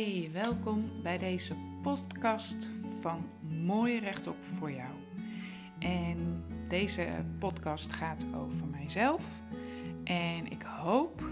Hey, welkom bij deze podcast van Mooi Rechtop voor jou. En deze podcast gaat over mijzelf. En ik hoop,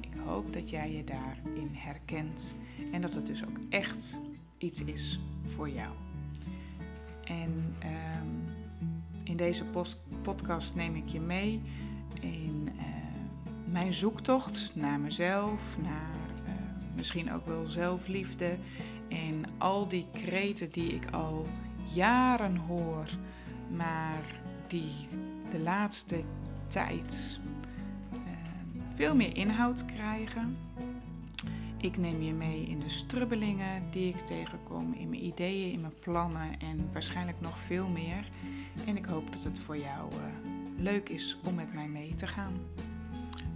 ik hoop dat jij je daarin herkent. En dat het dus ook echt iets is voor jou. En um, in deze podcast neem ik je mee in uh, mijn zoektocht naar mezelf, naar misschien ook wel zelfliefde. En al die kreten die ik al jaren hoor, maar die de laatste tijd uh, veel meer inhoud krijgen. Ik neem je mee in de strubbelingen die ik tegenkom, in mijn ideeën, in mijn plannen en waarschijnlijk nog veel meer. En ik hoop dat het voor jou uh, leuk is om met mij mee te gaan.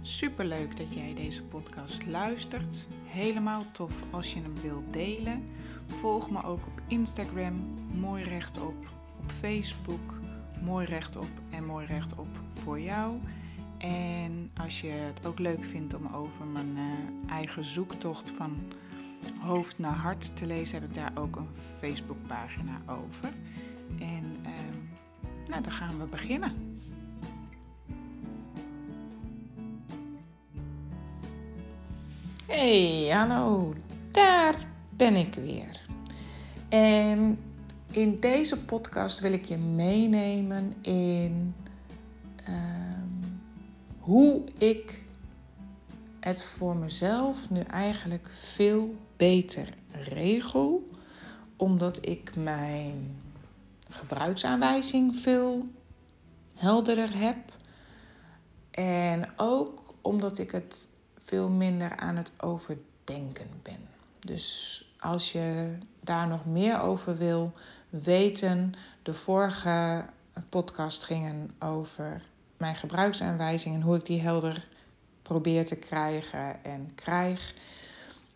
Super leuk dat jij deze podcast luistert. Helemaal tof als je hem wilt delen. Volg me ook op Instagram, mooi rechtop, op Facebook, mooi rechtop en mooi rechtop voor jou. En als je het ook leuk vindt om over mijn uh, eigen zoektocht van hoofd naar hart te lezen, heb ik daar ook een Facebookpagina over. En uh, nou, dan gaan we beginnen. Hey, hallo, daar ben ik weer. En in deze podcast wil ik je meenemen in uh, hoe ik het voor mezelf nu eigenlijk veel beter regel, omdat ik mijn gebruiksaanwijzing veel helderder heb. En ook omdat ik het veel minder aan het overdenken ben. Dus als je daar nog meer over wil weten, de vorige podcast gingen over mijn gebruiksaanwijzing en hoe ik die helder probeer te krijgen en krijg.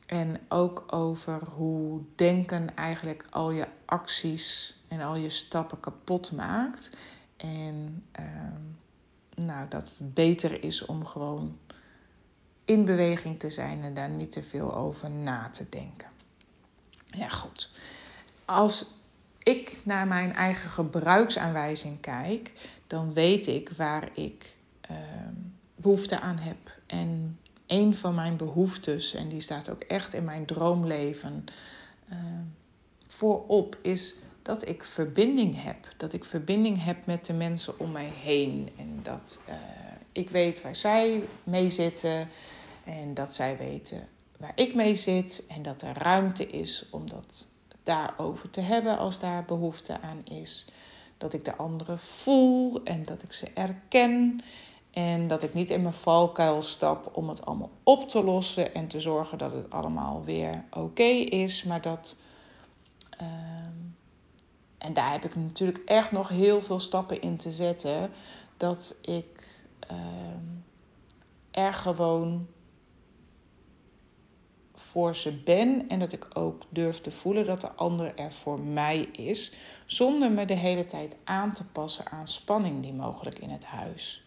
En ook over hoe denken eigenlijk al je acties en al je stappen kapot maakt. En uh, nou, dat het beter is om gewoon in beweging te zijn en daar niet te veel over na te denken. Ja, goed. Als ik naar mijn eigen gebruiksaanwijzing kijk, dan weet ik waar ik uh, behoefte aan heb. En een van mijn behoeftes, en die staat ook echt in mijn droomleven uh, voorop, is dat ik verbinding heb. Dat ik verbinding heb met de mensen om mij heen. En dat uh, ik weet waar zij mee zitten. En dat zij weten waar ik mee zit. En dat er ruimte is om dat daarover te hebben als daar behoefte aan is. Dat ik de anderen voel en dat ik ze erken. En dat ik niet in mijn valkuil stap om het allemaal op te lossen en te zorgen dat het allemaal weer oké is. Maar dat. Uh, en daar heb ik natuurlijk echt nog heel veel stappen in te zetten. Dat ik er gewoon voor ze ben en dat ik ook durf te voelen dat de ander er voor mij is, zonder me de hele tijd aan te passen aan spanning die mogelijk in het huis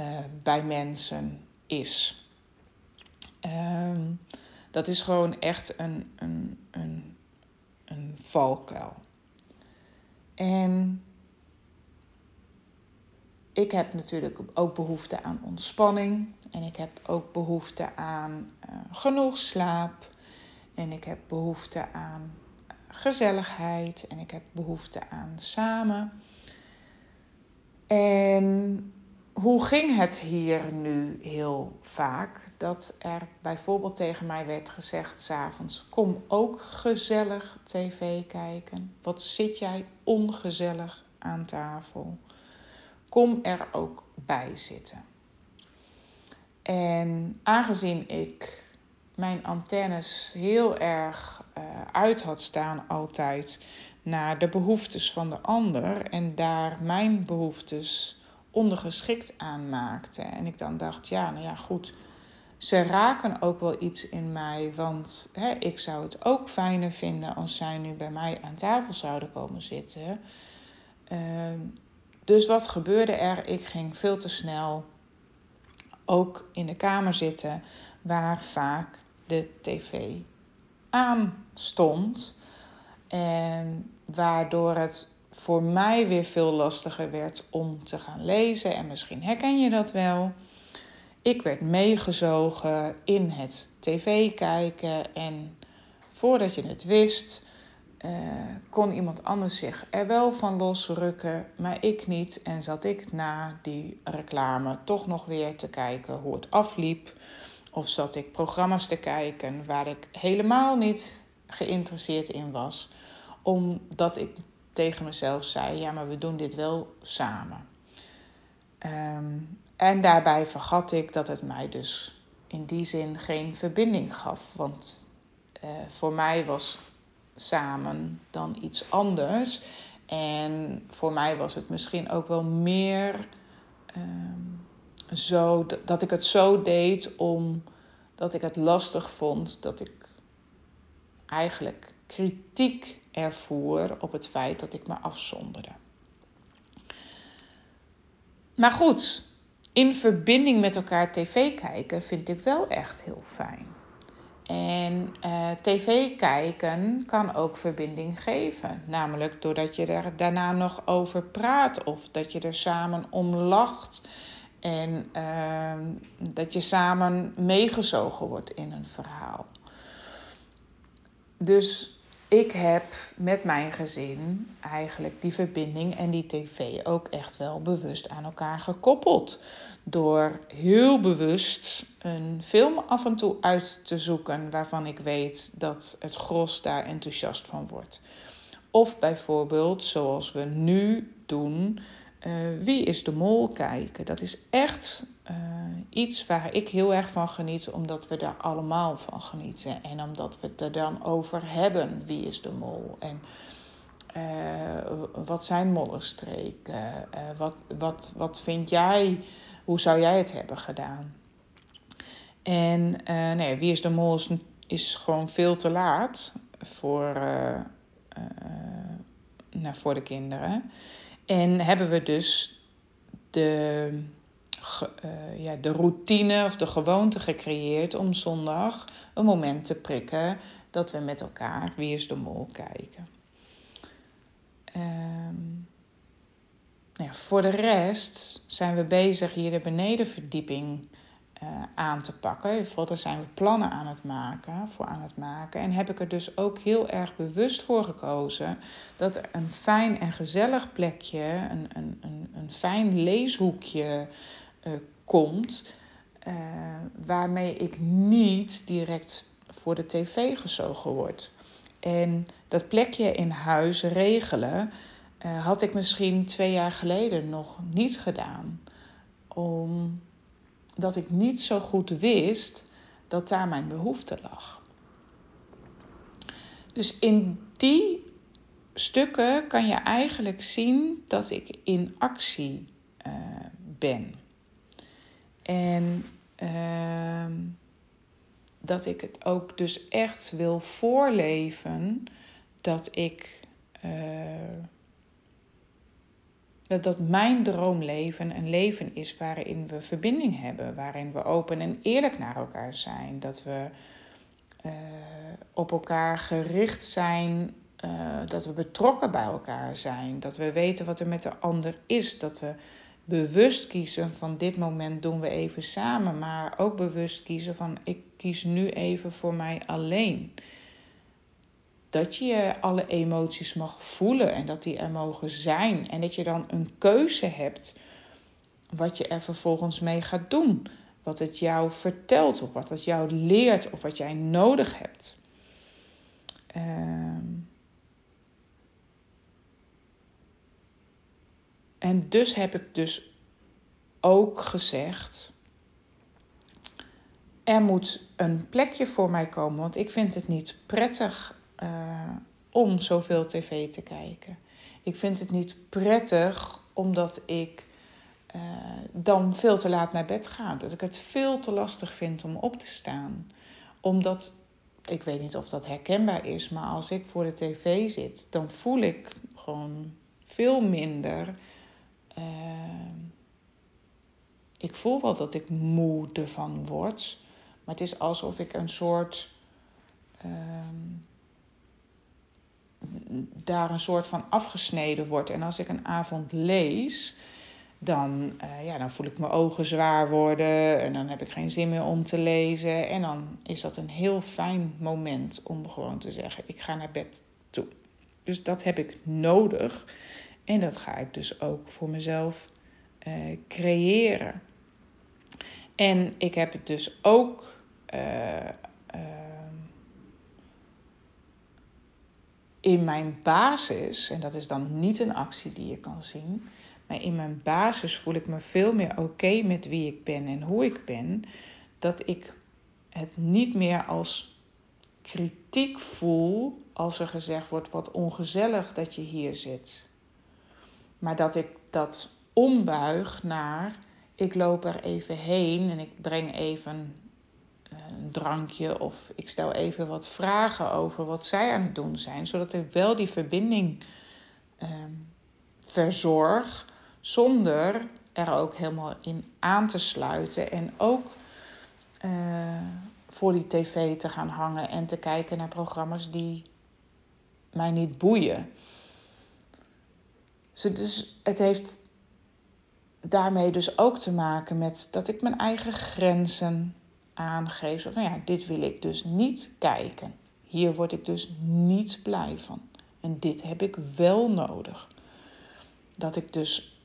uh, bij mensen is. Um, dat is gewoon echt een, een, een, een valkuil. En ik heb natuurlijk ook behoefte aan ontspanning. En ik heb ook behoefte aan uh, genoeg slaap. En ik heb behoefte aan uh, gezelligheid. En ik heb behoefte aan samen. En hoe ging het hier nu heel vaak? Dat er bijvoorbeeld tegen mij werd gezegd s'avonds: Kom ook gezellig tv kijken. Wat zit jij ongezellig aan tafel? Kom er ook bij zitten. En aangezien ik mijn antennes heel erg uh, uit had staan altijd naar de behoeftes van de ander en daar mijn behoeftes ondergeschikt aan maakte. En ik dan dacht, ja, nou ja, goed. Ze raken ook wel iets in mij, want hè, ik zou het ook fijner vinden als zij nu bij mij aan tafel zouden komen zitten. Uh, dus wat gebeurde er? Ik ging veel te snel ook in de kamer zitten waar vaak de tv aanstond. En waardoor het voor mij weer veel lastiger werd om te gaan lezen. En misschien herken je dat wel. Ik werd meegezogen in het tv kijken en voordat je het wist, uh, kon iemand anders zich er wel van losrukken, maar ik niet. En zat ik na die reclame toch nog weer te kijken hoe het afliep. Of zat ik programma's te kijken waar ik helemaal niet geïnteresseerd in was, omdat ik tegen mezelf zei: ja, maar we doen dit wel samen. Um, en daarbij vergat ik dat het mij dus in die zin geen verbinding gaf. Want uh, voor mij was samen dan iets anders. En voor mij was het misschien ook wel meer uh, zo dat ik het zo deed omdat ik het lastig vond dat ik eigenlijk kritiek ervoer op het feit dat ik me afzonderde. Maar goed, in verbinding met elkaar tv kijken vind ik wel echt heel fijn. En uh, tv kijken kan ook verbinding geven. Namelijk doordat je er daarna nog over praat of dat je er samen om lacht. En uh, dat je samen meegezogen wordt in een verhaal. Dus ik heb met mijn gezin eigenlijk die verbinding en die tv ook echt wel bewust aan elkaar gekoppeld. Door heel bewust een film af en toe uit te zoeken waarvan ik weet dat het gros daar enthousiast van wordt. Of bijvoorbeeld, zoals we nu doen, uh, Wie is de Mol kijken. Dat is echt uh, iets waar ik heel erg van geniet, omdat we daar allemaal van genieten. En omdat we het er dan over hebben, wie is de mol. En uh, wat zijn mollenstreken? wat, wat, wat vind jij, hoe zou jij het hebben gedaan? En nee, wie is de mol is, is gewoon veel te laat voor, nou, voor de kinderen. En hebben we dus de, uh, ja, de routine of de gewoonte gecreëerd om zondag een moment te prikken dat we met elkaar Wie is de Mol kijken. Um, nou ja, voor de rest zijn we bezig hier de benedenverdieping uh, aan te pakken. Daar zijn we plannen aan het maken, voor aan het maken. En heb ik er dus ook heel erg bewust voor gekozen dat er een fijn en gezellig plekje, een, een, een, een fijn leeshoekje uh, komt. Uh, waarmee ik niet direct voor de tv gezogen word. En dat plekje in huis regelen had ik misschien twee jaar geleden nog niet gedaan. Om dat ik niet zo goed wist dat daar mijn behoefte lag. Dus in die stukken kan je eigenlijk zien dat ik in actie uh, ben. En uh, dat ik het ook dus echt wil voorleven dat ik. Uh, dat, dat mijn droomleven een leven is waarin we verbinding hebben, waarin we open en eerlijk naar elkaar zijn, dat we uh, op elkaar gericht zijn, uh, dat we betrokken bij elkaar zijn, dat we weten wat er met de ander is, dat we bewust kiezen van dit moment doen we even samen, maar ook bewust kiezen van ik kies nu even voor mij alleen dat je alle emoties mag voelen en dat die er mogen zijn. En dat je dan een keuze hebt wat je er vervolgens mee gaat doen. Wat het jou vertelt of wat het jou leert of wat jij nodig hebt. Uh, en dus heb ik dus ook gezegd. Er moet een plekje voor mij komen, want ik vind het niet prettig uh, om zoveel tv te kijken. Ik vind het niet prettig omdat ik uh, dan veel te laat naar bed ga. Dat ik het veel te lastig vind om op te staan. Omdat, ik weet niet of dat herkenbaar is, maar als ik voor de tv zit, dan voel ik gewoon veel minder. Uh, ik voel wel dat ik moe ervan word. Maar het is alsof ik een soort ehm, daar een soort van afgesneden wordt. En als ik een avond lees, dan, uh, ja, dan voel ik mijn ogen zwaar worden en dan heb ik geen zin meer om te lezen. En dan is dat een heel fijn moment om gewoon te zeggen: ik ga naar bed toe. Dus dat heb ik nodig en dat ga ik dus ook voor mezelf uh, creëren. En ik heb het dus ook. Uh, in mijn basis, en dat is dan niet een actie die je kan zien, maar in mijn basis voel ik me veel meer oké met wie ik ben en hoe ik ben, dat ik het niet meer als kritiek voel als er gezegd wordt wat ongezellig dat je hier zit. Maar dat ik dat ombuig naar ik loop er even heen en ik breng even een drankje of ik stel even wat vragen over wat zij aan het doen zijn, zodat ik wel die verbinding ehm, verzorg zonder er ook helemaal in aan te sluiten en ook uh, voor die tv te gaan hangen en te kijken naar programma's die mij niet boeien. Dus het heeft daarmee dus ook te maken met dat ik mijn eigen grenzen aangeef. Van ja, dit wil ik dus niet kijken. Hier word ik dus niet blij van. En dit heb ik wel nodig. Dat ik dus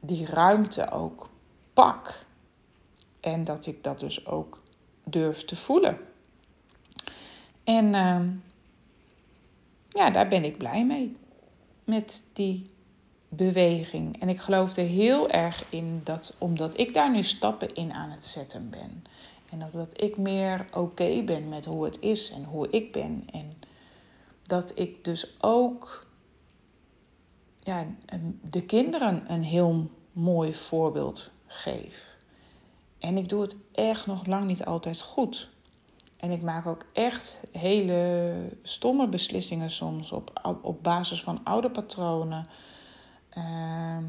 die ruimte ook pak. En dat ik dat dus ook durf te voelen. En uh, ja, daar ben ik blij mee. Met die beweging. En ik geloof er heel erg in dat, omdat ik daar nu stappen in aan het zetten ben. En dat ik meer oké ben met hoe het is en hoe ik ben. En dat ik dus ook ja, de kinderen een heel mooi voorbeeld geef. En ik doe het echt nog lang niet altijd goed. En ik maak ook echt hele stomme beslissingen soms op, op basis van oude patronen. Ehm,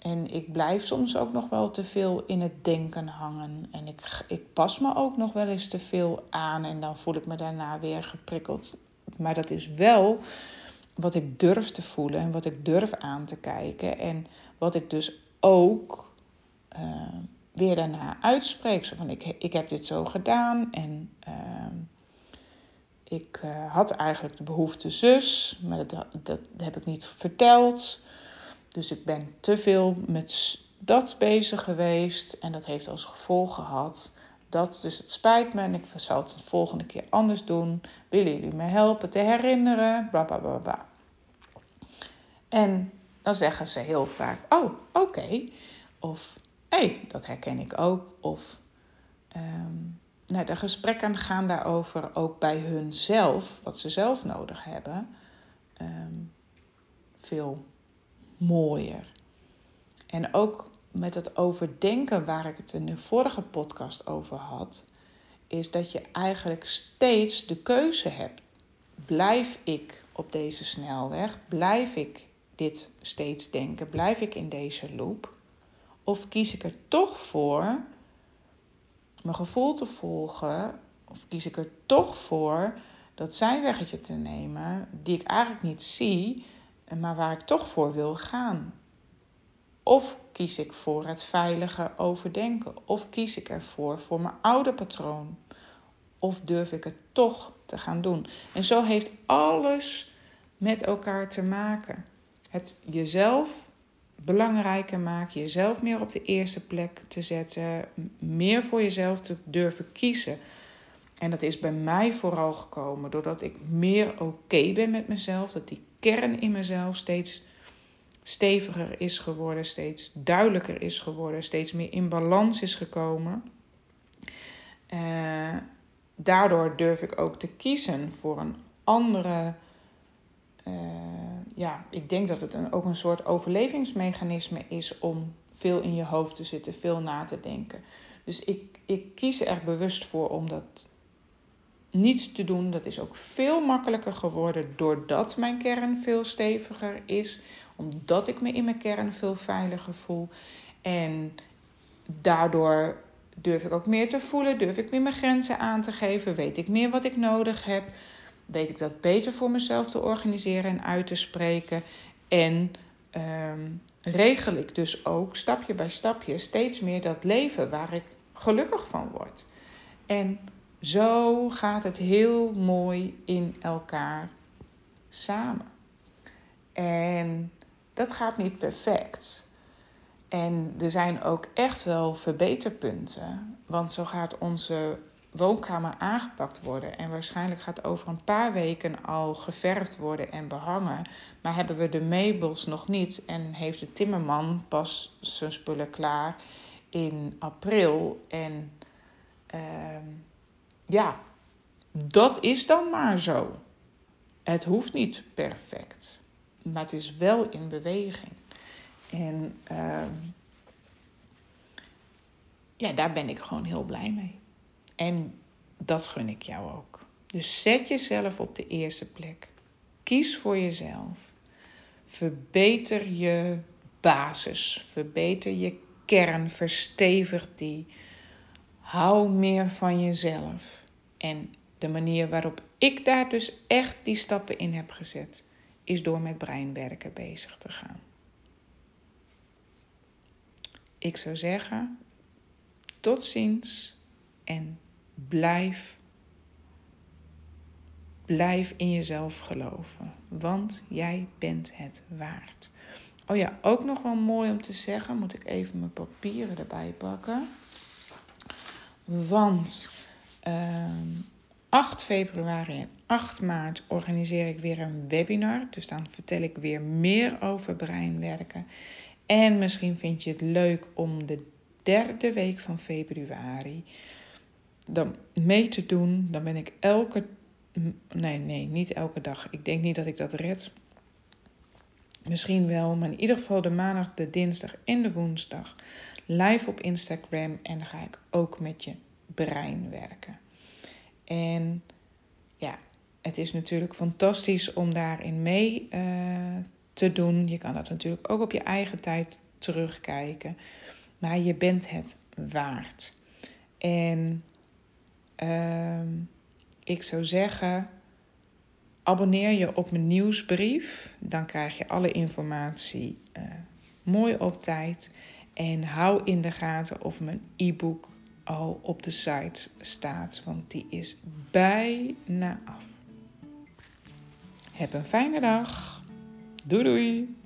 en ik blijf soms ook nog wel te veel in het denken hangen. En ik, ik pas me ook nog wel eens te veel aan en dan voel ik me daarna weer geprikkeld. Maar dat is wel wat ik durf te voelen en wat ik durf aan te kijken. En wat ik dus ook uh, weer daarna uitspreek. Zo van ik, ik heb dit zo gedaan en uh, ik uh, had eigenlijk de behoefte zus, maar dat, dat heb ik niet verteld. Dus ik ben te veel met dat bezig geweest en dat heeft als gevolg gehad dat. Dus het spijt me en ik zal het de volgende keer anders doen. Willen jullie me helpen te herinneren? Bla bla bla bla. En dan zeggen ze heel vaak: Oh, oké. Of hé, hey, dat herken ik ook. Of um, nou, de gesprekken gaan daarover ook bij hunzelf, wat ze zelf nodig hebben, um, veel mooier. En ook met het overdenken waar ik het in de vorige podcast over had, is dat je eigenlijk steeds de keuze hebt. Blijf ik op deze snelweg? Blijf ik dit steeds denken? Blijf ik in deze loop? Of kies ik er toch voor mijn gevoel te volgen? Of kies ik er toch voor dat zijweggetje te nemen die ik eigenlijk niet zie, maar waar ik toch voor wil gaan. Of kies ik voor het veilige overdenken? Of kies ik ervoor voor mijn oude patroon? Of durf ik het toch te gaan doen? En zo heeft alles met elkaar te maken. Het jezelf belangrijker maken, jezelf meer op de eerste plek te zetten, meer voor jezelf te durven kiezen. En dat is bij mij vooral gekomen doordat ik meer oké ben met mezelf, dat die kern in mezelf steeds steviger is geworden, steeds duidelijker is geworden, steeds meer in balans is gekomen. Uh, daardoor durf ik ook te kiezen voor een andere. Uh, ja, ik denk dat het een, ook een soort overlevingsmechanisme is om veel in je hoofd te zitten, veel na te denken. Dus ik, ik kies er bewust voor om dat niet te doen. Dat is ook veel makkelijker geworden doordat mijn kern veel steviger is. Omdat ik me in mijn kern veel veiliger voel. En daardoor durf ik ook meer te voelen, durf ik meer mijn grenzen aan te geven, weet ik meer wat ik nodig heb, weet ik dat beter voor mezelf te organiseren en uit te spreken. En ehm, regel ik dus ook stapje bij stapje steeds meer dat leven waar ik gelukkig van word. En zo gaat het heel mooi in elkaar samen. En dat gaat niet perfect. En er zijn ook echt wel verbeterpunten. Want zo gaat onze woonkamer aangepakt worden. En waarschijnlijk gaat over een paar weken al geverfd worden en behangen. Maar hebben we de meubels nog niet en heeft de timmerman pas zijn spullen klaar in april. En uh, ja, dat is dan maar zo. Het hoeft niet perfect, maar het is wel in beweging. En uh, ja, daar ben ik gewoon heel blij mee. En dat gun ik jou ook. Dus zet jezelf op de eerste plek. Kies voor jezelf. Verbeter je basis. Verbeter je kern. Verstevig die. Hou meer van jezelf. En de manier waarop ik daar dus echt die stappen in heb gezet, is door met breinwerken bezig te gaan. Ik zou zeggen, tot ziens en blijf, blijf in jezelf geloven, want jij bent het waard. Oh ja, ook nog wel mooi om te zeggen, moet ik even mijn papieren erbij pakken. Want 8 februari en 8 maart organiseer ik weer een webinar. Dus dan vertel ik weer meer over breinwerken. En misschien vind je het leuk om de derde week van februari dan mee te doen. Dan ben ik elke. Nee, nee, niet elke dag. Ik denk niet dat ik dat red. Misschien wel, maar in ieder geval de maandag, de dinsdag en de woensdag live op Instagram. En dan ga ik ook met je brein werken. En ja, het is natuurlijk fantastisch om daarin mee uh, te doen. Je kan dat natuurlijk ook op je eigen tijd terugkijken. Maar je bent het waard. En uh, ik zou zeggen, abonneer je op mijn nieuwsbrief. Dan krijg je alle informatie uh, mooi op tijd. En hou in de gaten of mijn e-book al op de site staat, want die is bijna af. Heb een fijne dag. Doei doei.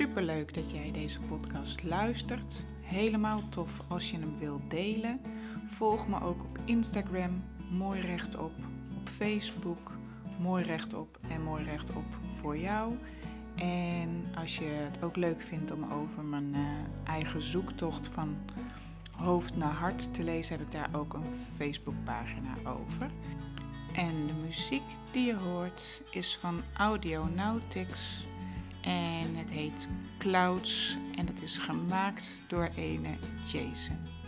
Super leuk dat jij deze podcast luistert. Helemaal tof als je hem wilt delen. Volg me ook op Instagram, mooi rechtop, op Facebook, mooi rechtop en mooi rechtop voor jou. En als je het ook leuk vindt om over mijn uh, eigen zoektocht van hoofd naar hart te lezen, heb ik daar ook een Facebookpagina over. En de muziek die je hoort is van Audio Nautics en het heet Clouds en het is gemaakt door ene Jason.